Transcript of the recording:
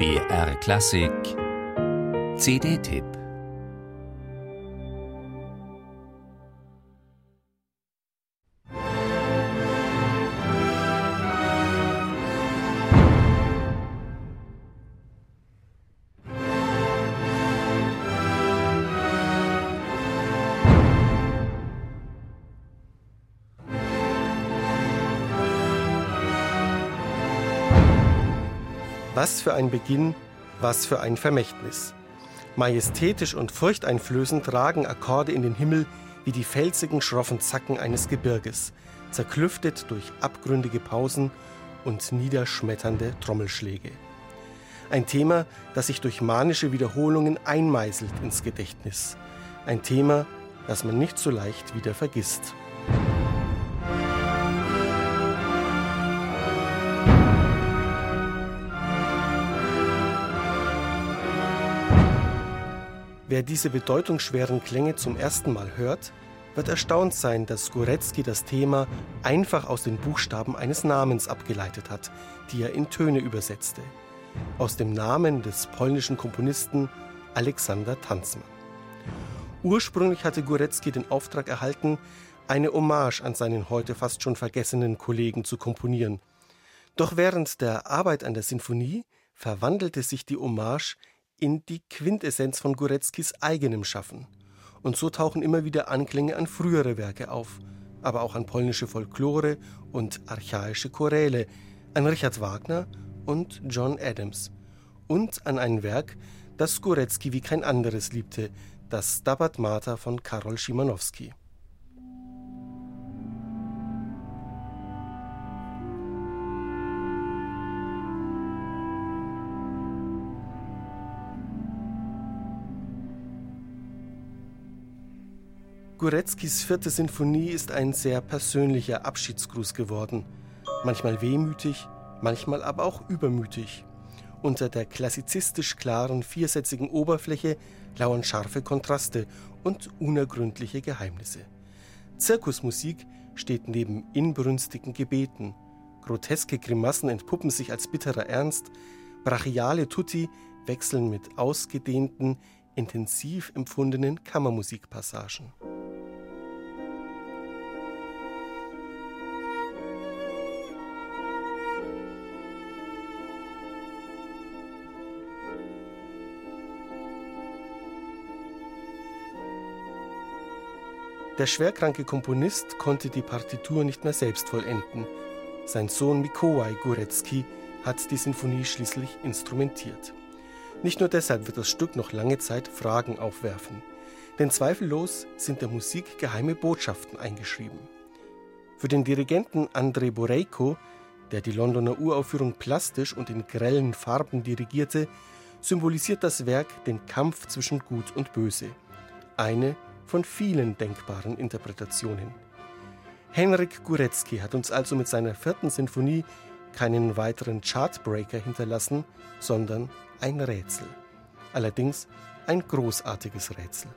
BR Klassik. CD-Tipp Was für ein Beginn, was für ein Vermächtnis. Majestätisch und furchteinflößend ragen Akkorde in den Himmel wie die felsigen, schroffen Zacken eines Gebirges, zerklüftet durch abgründige Pausen und niederschmetternde Trommelschläge. Ein Thema, das sich durch manische Wiederholungen einmeißelt ins Gedächtnis. Ein Thema, das man nicht so leicht wieder vergisst. Wer diese bedeutungsschweren Klänge zum ersten Mal hört, wird erstaunt sein, dass Goretzky das Thema einfach aus den Buchstaben eines Namens abgeleitet hat, die er in Töne übersetzte. Aus dem Namen des polnischen Komponisten Alexander Tanzmann. Ursprünglich hatte Goretzky den Auftrag erhalten, eine Hommage an seinen heute fast schon vergessenen Kollegen zu komponieren. Doch während der Arbeit an der Sinfonie verwandelte sich die Hommage in die Quintessenz von Goretzkis eigenem Schaffen. Und so tauchen immer wieder Anklänge an frühere Werke auf, aber auch an polnische Folklore und archaische Choräle, an Richard Wagner und John Adams und an ein Werk, das Goretzky wie kein anderes liebte, das Stabat Mater von Karol Schimanowski. Goretzkis vierte Sinfonie ist ein sehr persönlicher Abschiedsgruß geworden. Manchmal wehmütig, manchmal aber auch übermütig. Unter der klassizistisch klaren, viersätzigen Oberfläche lauern scharfe Kontraste und unergründliche Geheimnisse. Zirkusmusik steht neben inbrünstigen Gebeten. Groteske Grimassen entpuppen sich als bitterer Ernst. Brachiale Tutti wechseln mit ausgedehnten, intensiv empfundenen Kammermusikpassagen. Der schwerkranke Komponist konnte die Partitur nicht mehr selbst vollenden. Sein Sohn Mikołaj Górecki hat die Sinfonie schließlich instrumentiert. Nicht nur deshalb wird das Stück noch lange Zeit Fragen aufwerfen, denn zweifellos sind der Musik geheime Botschaften eingeschrieben. Für den Dirigenten Andrei Boreiko, der die Londoner Uraufführung plastisch und in grellen Farben dirigierte, symbolisiert das Werk den Kampf zwischen Gut und Böse. Eine von vielen denkbaren Interpretationen. Henrik Górecki hat uns also mit seiner vierten Sinfonie keinen weiteren Chartbreaker hinterlassen, sondern ein Rätsel. Allerdings ein großartiges Rätsel.